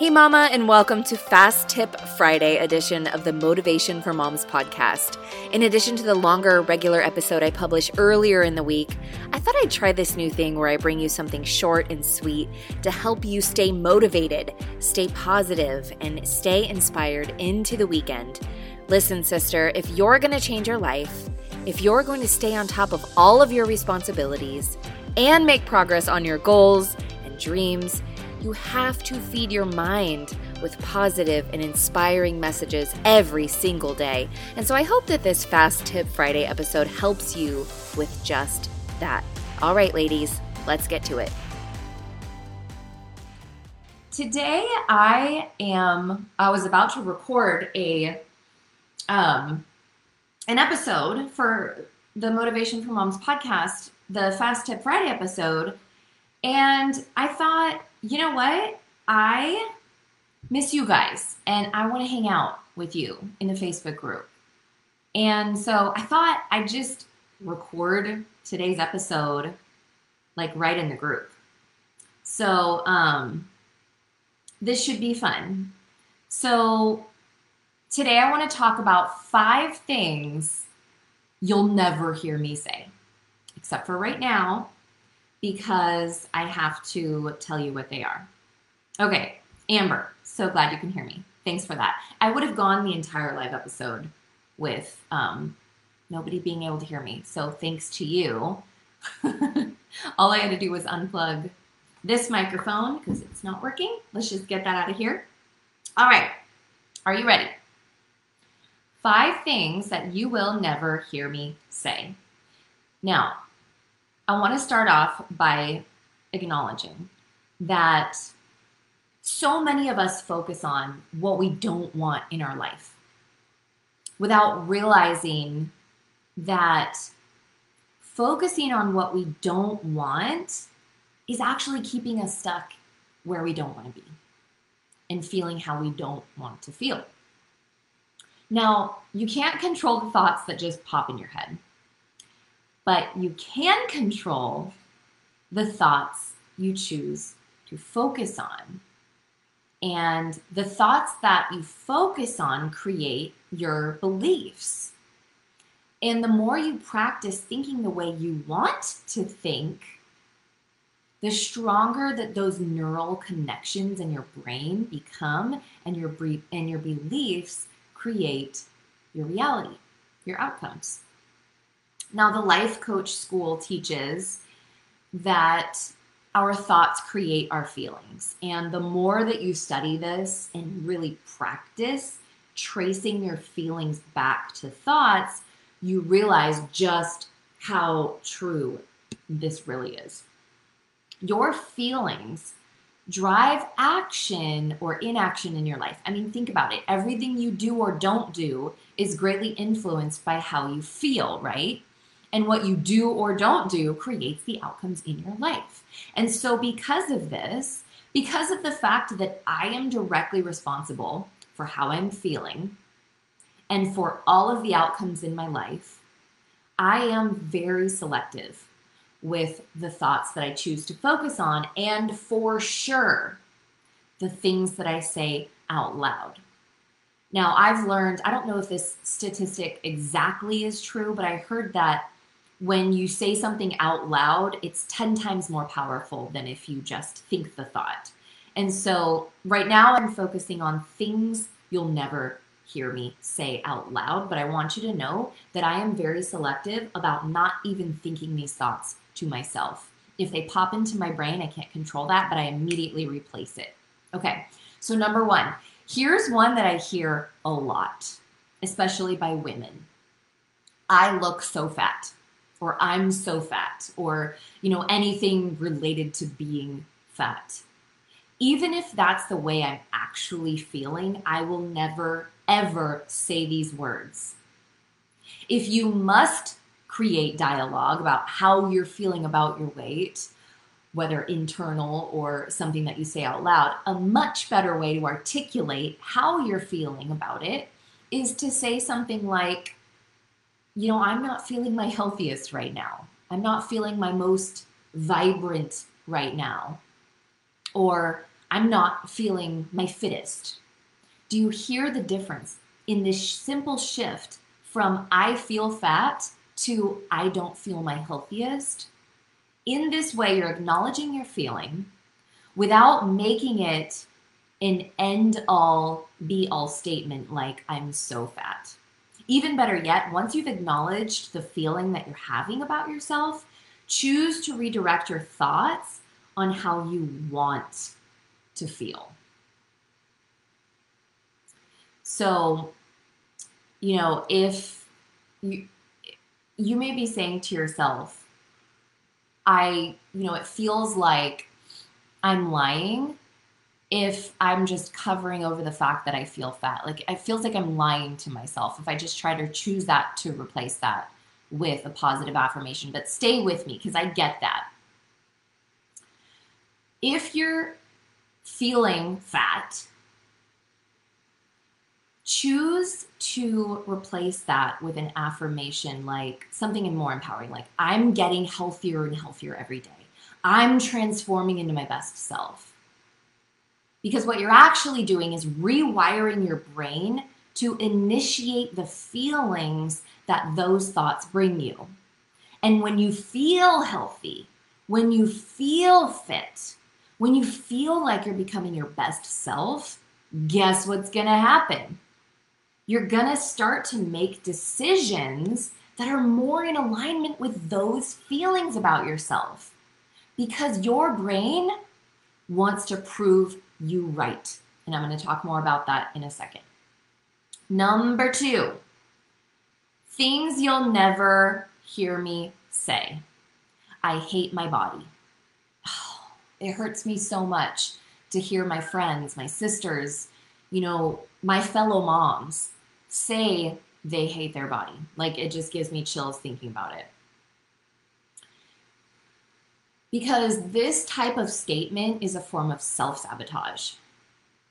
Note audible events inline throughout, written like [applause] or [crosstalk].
Hey, Mama, and welcome to Fast Tip Friday edition of the Motivation for Moms podcast. In addition to the longer regular episode I publish earlier in the week, I thought I'd try this new thing where I bring you something short and sweet to help you stay motivated, stay positive, and stay inspired into the weekend. Listen, sister, if you're going to change your life, if you're going to stay on top of all of your responsibilities and make progress on your goals and dreams, you have to feed your mind with positive and inspiring messages every single day. And so I hope that this Fast Tip Friday episode helps you with just that. All right, ladies, let's get to it. Today I am I was about to record a um an episode for the Motivation for Moms podcast, the Fast Tip Friday episode, and I thought you know what? I miss you guys and I want to hang out with you in the Facebook group. And so I thought I'd just record today's episode like right in the group. So um, this should be fun. So today I want to talk about five things you'll never hear me say, except for right now because I have to tell you what they are. Okay, Amber, so glad you can hear me. Thanks for that. I would have gone the entire live episode with um, nobody being able to hear me. So thanks to you. [laughs] All I had to do was unplug this microphone because it's not working. Let's just get that out of here. All right, are you ready? Five things that you will never hear me say. Now, I want to start off by acknowledging that so many of us focus on what we don't want in our life without realizing that focusing on what we don't want is actually keeping us stuck where we don't want to be and feeling how we don't want to feel. Now, you can't control the thoughts that just pop in your head but you can control the thoughts you choose to focus on. And the thoughts that you focus on create your beliefs. And the more you practice thinking the way you want to think, the stronger that those neural connections in your brain become and your and your beliefs create your reality, your outcomes. Now, the life coach school teaches that our thoughts create our feelings. And the more that you study this and really practice tracing your feelings back to thoughts, you realize just how true this really is. Your feelings drive action or inaction in your life. I mean, think about it. Everything you do or don't do is greatly influenced by how you feel, right? And what you do or don't do creates the outcomes in your life. And so, because of this, because of the fact that I am directly responsible for how I'm feeling and for all of the outcomes in my life, I am very selective with the thoughts that I choose to focus on, and for sure, the things that I say out loud. Now, I've learned, I don't know if this statistic exactly is true, but I heard that when you say something out loud, it's 10 times more powerful than if you just think the thought. And so right now I'm focusing on things you'll never hear me say out loud, but I want you to know that I am very selective about not even thinking these thoughts to myself. If they pop into my brain, I can't control that, but I immediately replace it. Okay, so number one, here's one that I hear a lot, especially by women I look so fat or I'm so fat or you know anything related to being fat. Even if that's the way I'm actually feeling, I will never ever say these words. If you must create dialogue about how you're feeling about your weight, whether internal or something that you say out loud, a much better way to articulate how you're feeling about it is to say something like, you know, I'm not feeling my healthiest right now. I'm not feeling my most vibrant right now. Or I'm not feeling my fittest. Do you hear the difference in this simple shift from I feel fat to I don't feel my healthiest? In this way, you're acknowledging your feeling without making it an end all be all statement like I'm so fat. Even better yet, once you've acknowledged the feeling that you're having about yourself, choose to redirect your thoughts on how you want to feel. So, you know, if you you may be saying to yourself, I, you know, it feels like I'm lying if I'm just covering over the fact that I feel fat. Like it feels like I'm lying to myself if I just try to choose that to replace that with a positive affirmation. But stay with me because I get that. If you're feeling fat, choose to replace that with an affirmation like something more empowering, like I'm getting healthier and healthier every day. I'm transforming into my best self. Because what you're actually doing is rewiring your brain to initiate the feelings that those thoughts bring you. And when you feel healthy, when you feel fit, when you feel like you're becoming your best self, guess what's to happen? You're to start to make decisions that are more in alignment with those feelings about yourself because your brain wants to prove you right. And I'm going to talk more about that in a second. Number two, things you'll never hear me say. I hate my body. [sighs] it hurts me so much to hear my friends, my sisters, you know, my fellow moms say they hate their body. Like it just gives me chills thinking about it. Because this type of statement is a form of self sabotage.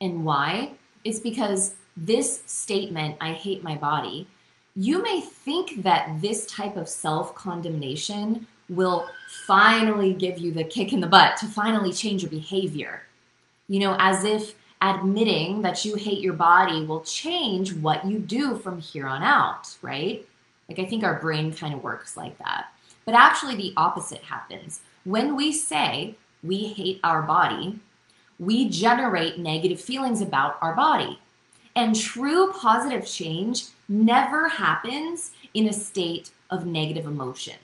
And why? It's because this statement, I hate my body, you may think that this type of self condemnation will finally give you the kick in the butt to finally change your behavior. You know, as if admitting that you hate your body will change what you do from here on out, right? Like, I think our brain kind of works like that. But actually, the opposite happens. When we say we hate our body, we generate negative feelings about our body. And true positive change never happens in a state of negative emotion.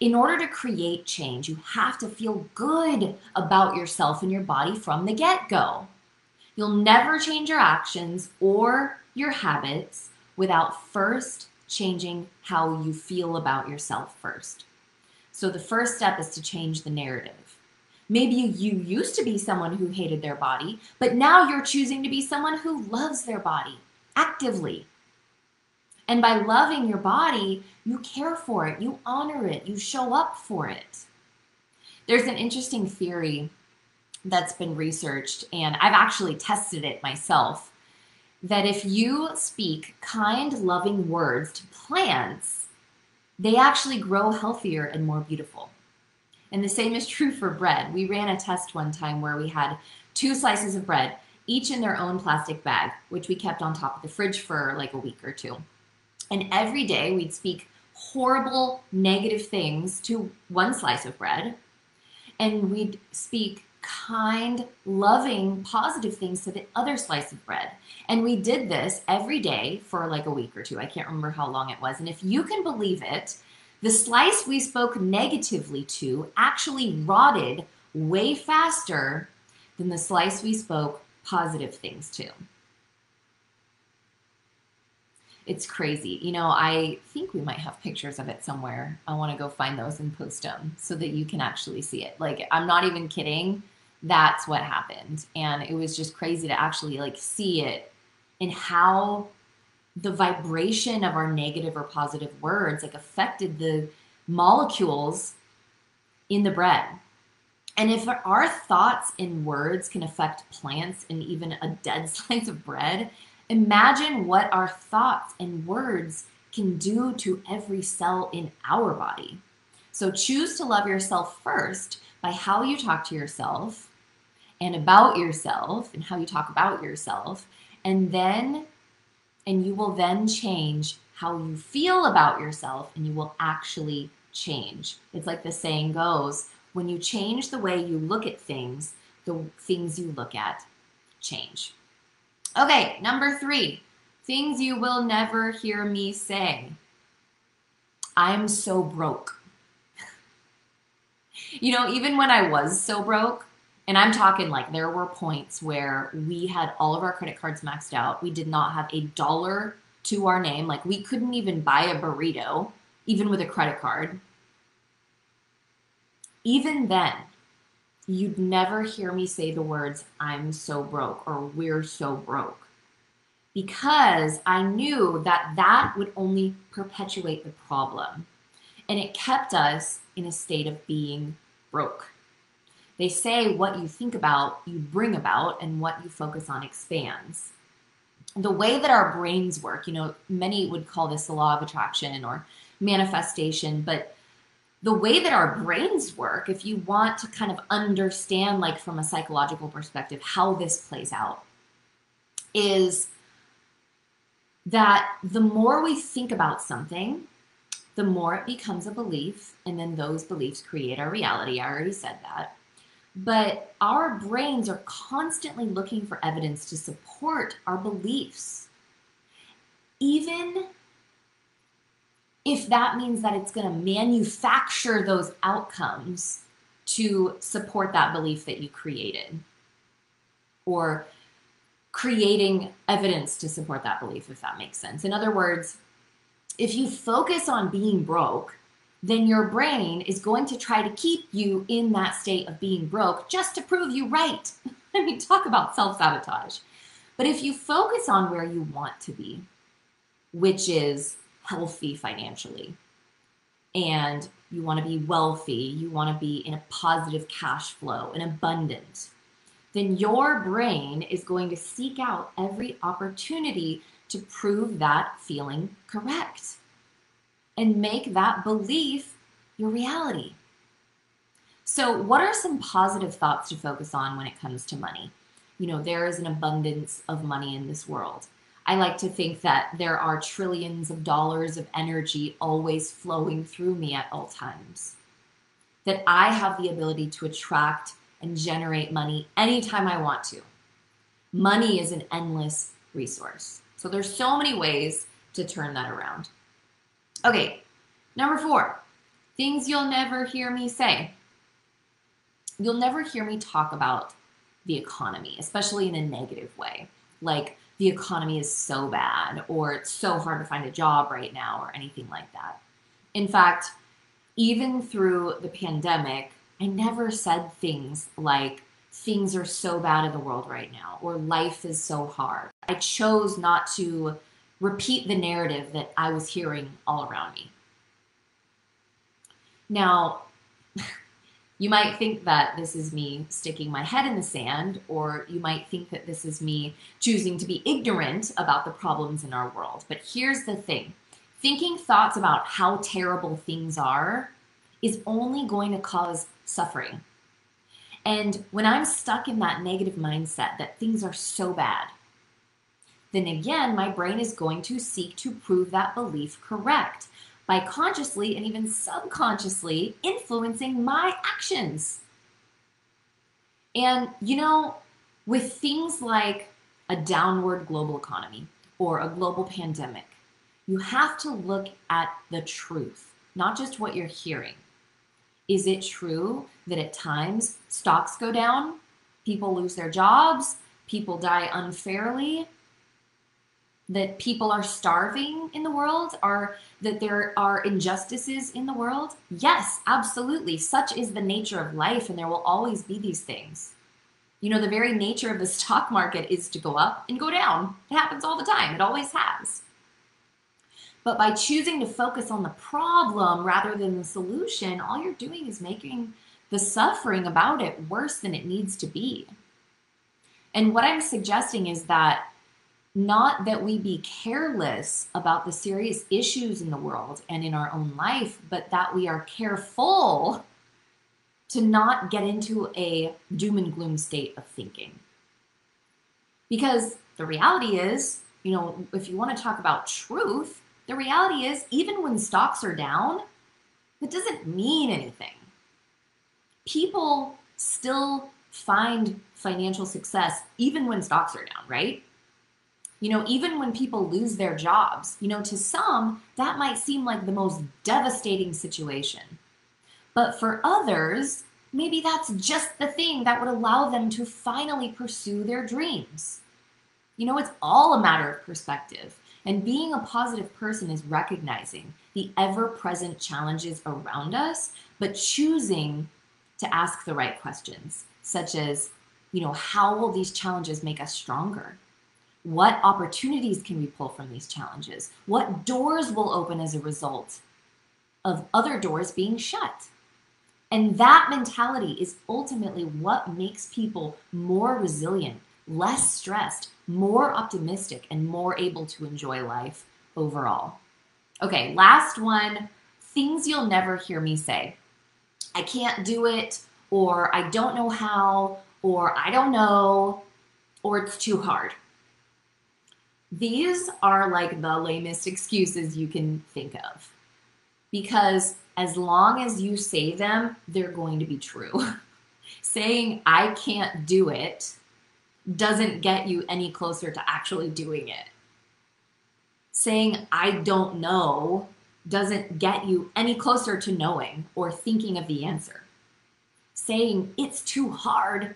In order to create change, you have to feel good about yourself and your body from the get go. You'll never change your actions or your habits without first changing how you feel about yourself first. So the first step is to change the narrative. Maybe you used to be someone who hated their body, but now you're choosing to be someone who loves their body actively. And by loving your body, you care for it, you honor it, you show up for it. There's an interesting theory that's been researched, and I've actually tested it myself that if you speak kind, loving words to plants, they actually grow healthier and more beautiful. And the same is true for bread. We ran a test one time where we had two slices of bread, each in their own plastic bag, which we kept on top of the fridge for like a week or two. And every day we'd speak horrible, negative things to one slice of bread, and we'd speak kind, loving, positive things to the other slice of bread. And we did this every day for like a week or two. I can't remember how long it was. And if you can believe it, the slice we spoke negatively to actually rotted way faster than the slice we spoke positive things to. It's crazy. You know, I think we might have pictures of it somewhere. I want to go find those and post them so that you can actually see it. Like, I'm not even kidding that's what happened and it was just crazy to actually like see it and how the vibration of our negative or positive words like affected the molecules in the bread and if our thoughts and words can affect plants and even a dead [laughs] slice of bread imagine what our thoughts and words can do to every cell in our body so choose to love yourself first by how you talk to yourself and about yourself and how you talk about yourself. And then, and you will then change how you feel about yourself and you will actually change. It's like the saying goes when you change the way you look at things, the things you look at change. Okay, number three things you will never hear me say. I'm so broke. [laughs] you know, even when I was so broke, and I'm talking like there were points where we had all of our credit cards maxed out. We did not have a dollar to our name. Like we couldn't even buy a burrito, even with a credit card. Even then, you'd never hear me say the words, I'm so broke or we're so broke. Because I knew that that would only perpetuate the problem. And it kept us in a state of being broke. They say what you think about, you bring about, and what you focus on expands. The way that our brains work, you know, many would call this the law of attraction or manifestation, but the way that our brains work, if you want to kind of understand, like from a psychological perspective, how this plays out, is that the more we think about something, the more it becomes a belief, and then those beliefs create our reality. I already said that. But our brains are constantly looking for evidence to support our beliefs. Even if that means that it's going to manufacture those outcomes to support that belief that you created or creating evidence to support that belief if that makes sense in other words if you focus on being broke then your brain is going to try to keep you in that state of being broke just to prove you right. [laughs] I mean, talk about self sabotage. But if you focus on where you want to be, which is healthy financially, and you want to be wealthy, you want to be in a positive cash flow and abundant, then your brain is going to seek out every opportunity to prove that feeling correct and make that belief your reality. So, what are some positive thoughts to focus on when it comes to money? You know, there is an abundance of money in this world. I like to think that there are trillions of dollars of energy always flowing through me at all times. That I have the ability to attract and generate money anytime I want to. Money is an endless resource. So there's so many ways to turn that around. Okay, number four, things you'll never hear me say. You'll never hear me talk about the economy, especially in a negative way. Like, the economy is so bad, or it's so hard to find a job right now, or anything like that. In fact, even through the pandemic, I never said things like, things are so bad in the world right now, or life is so hard. I chose not to repeat the narrative that I was hearing all around me. Now, you might think that this is me sticking my head in the sand, or you might think that this is me choosing to be ignorant about the problems in our world. But here's the thing thinking thoughts about how terrible things are is only going to cause suffering. And when I'm stuck in that negative mindset that things are so bad, then again, my brain is going to seek to prove that belief correct by consciously and even subconsciously influencing my actions. And, you know, with things like a downward global economy or a global pandemic, you have to look at the truth, not just what you're hearing. Is it true that at times stocks go down, people lose their jobs, people die unfairly, that people are starving in the world are that there are injustices in the world? Yes absolutely. Such is the nature of life and there will always be these things. You know the very nature of the [laughs] stock market is to go up and go down. It happens all the time. It always has. But by choosing to focus on the problem rather than the solution all you're doing is making the suffering about it worse than it needs to be. And what i'm suggesting is that not that we be careless about the serious issues in the world and in our own life, but that we are careful to not get into a doom and gloom state of thinking. Because the reality is, you know, if you want to talk about truth, the reality is, even when stocks are down, that doesn't mean anything. People still find financial success even when stocks are down, right? You know, even when people lose their jobs, you know, to some, that might seem like the most devastating situation. But for others, maybe that's just the thing that would allow them to finally pursue their dreams. You know, it's all a matter of perspective. And being a positive person is recognizing the ever present challenges around us, but choosing to ask the right questions, such as, you know, how will these challenges make us stronger? What opportunities can we pull from these challenges? What doors will open as a result of other doors being shut? And that mentality is ultimately what makes people more resilient, less stressed, more optimistic, and more able to enjoy life overall. Okay, last one things you'll never hear me say. I can't do it, or I don't know how, or I don't know, or it's too hard. These are like the lamest excuses you can think of because as long as you say them, they're going to be true. [laughs] Saying I can't do it doesn't get you any closer to actually doing it. Saying I don't know doesn't get you any closer to knowing or thinking of the answer. Saying it's too hard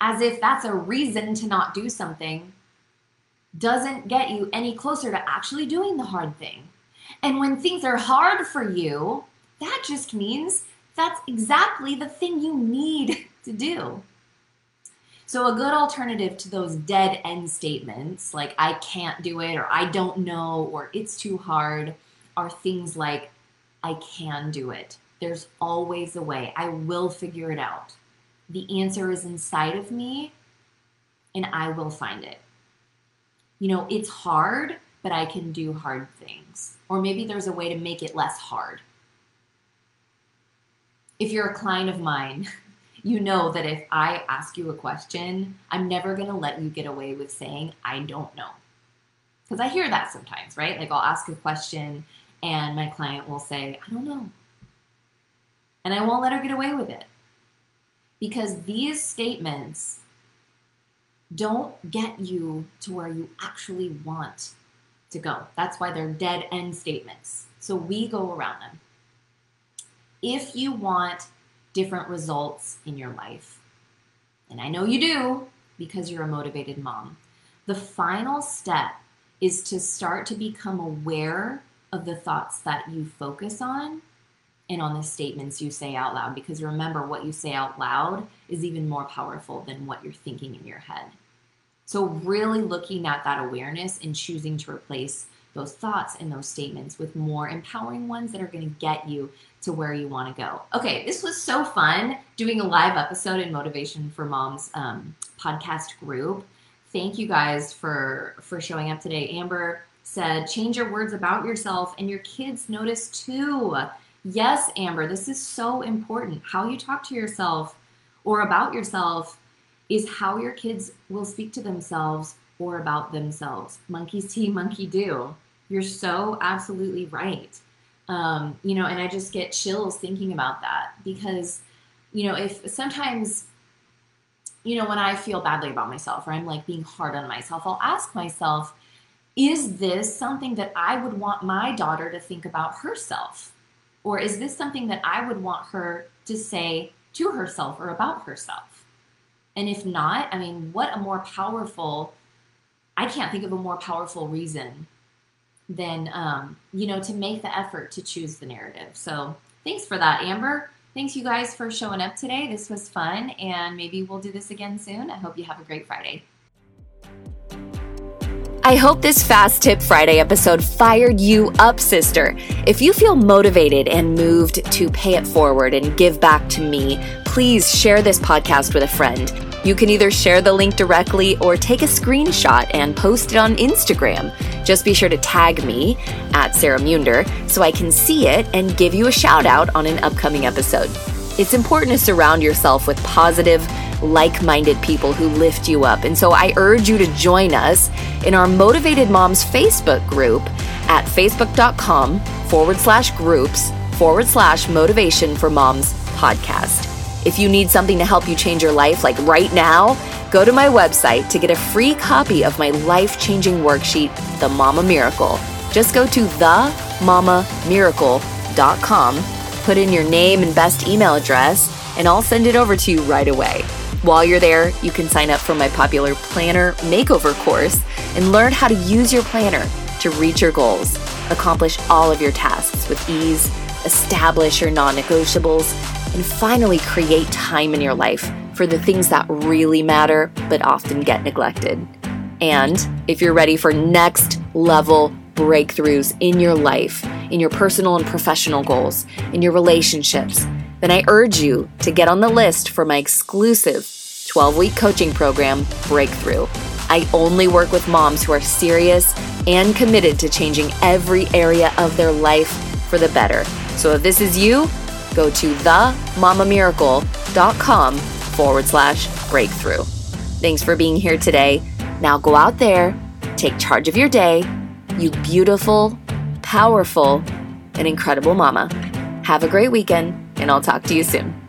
as if that's a reason to not do something doesn't get you any closer to actually doing the hard thing. And when things are hard for you, that just means that's exactly the thing you need [laughs] to do. So, a good alternative to those dead end statements like I can't do it, or I don't know, or it's too hard, are things like I can do it. There's always a way. I will figure it out. The answer is inside of me, and I will find it. You know, it's hard, but I can do hard things. Or maybe there's a way to make it less hard. If you're a client of mine, [laughs] you know that if I ask you a question, I'm never going to let you get away with saying, I don't know. Because I hear that sometimes, right? Like I'll ask a question and my client will say, I don't know. And I won't let her get away with it. Because these statements don't get you to where you actually want to go. That's why they're dead end statements. So we go around them. If you want different results in your life, and I know you do because you're a motivated mom, the final step is to start to become aware of the thoughts that you focus on and on the statements you say out loud. Because remember, what you say out loud is even more powerful than what you're thinking in your head. So, really looking at that awareness and choosing to replace those thoughts and those statements with more empowering ones that are going to get you to where you want to go. Okay, this was so fun doing a live episode in Motivation for Moms um, podcast group. Thank you guys for for showing up today. Amber said, "Change your words about yourself, and your kids notice too." Yes, Amber, this is so important. How you talk to yourself or about yourself is how your kids will speak to themselves or about themselves. Monkey see, [laughs] monkey do. You're so absolutely right. Um, you know, and I just get chills thinking about that because, you know, if sometimes, you know, when I feel badly about myself or I'm like being hard on myself, I'll ask myself, is this something that I would want my daughter to think about herself? Or is this something that I would want her to say to herself or about herself? And if not, I mean, what a more powerful, I can't think of a more powerful reason than, um, you know, to make the effort to choose the narrative. So thanks for that, Amber. Thanks, you guys, for showing up today. This was fun, and maybe we'll do this again soon. I hope you have a great Friday. I hope this Fast Tip Friday episode fired you up, sister. If you feel motivated and moved to pay it forward and give back to me, please share this podcast with a friend. You can either share the link directly or take a screenshot and post it on Instagram. Just be sure to tag me at Sarah Monder so I can see it and give you a shout out on an upcoming episode. It's important to surround yourself with positive, like minded people who lift you up. And so I urge you to join us in our Motivated Moms Facebook group at facebook.com forward slash groups forward slash motivation for moms podcast. If you need something to help you change your life, like right now, go to my website to get a free copy of my life changing worksheet, The Mama Miracle. Just go to themamamiracle.com, put in your name and best email address, and I'll send it over to you right away. While you're there, you can sign up for my popular planner makeover course and learn how to use your planner to reach your goals, accomplish all of your tasks with ease, establish your non negotiables, and finally create time in your life for the things that really matter but often get neglected. And if you're ready for next level breakthroughs in your life, in your personal and professional goals, in your relationships, then I urge you to get on the list for my exclusive 12 week coaching program, Breakthrough. I only work with moms who are serious and committed to changing every area of their life for the better. So if this is you, go to themamamiracle.com forward slash breakthrough. Thanks for being here today. Now go out there, take charge of your day, you beautiful, powerful, and incredible mama. Have a great weekend, and I'll talk to you soon.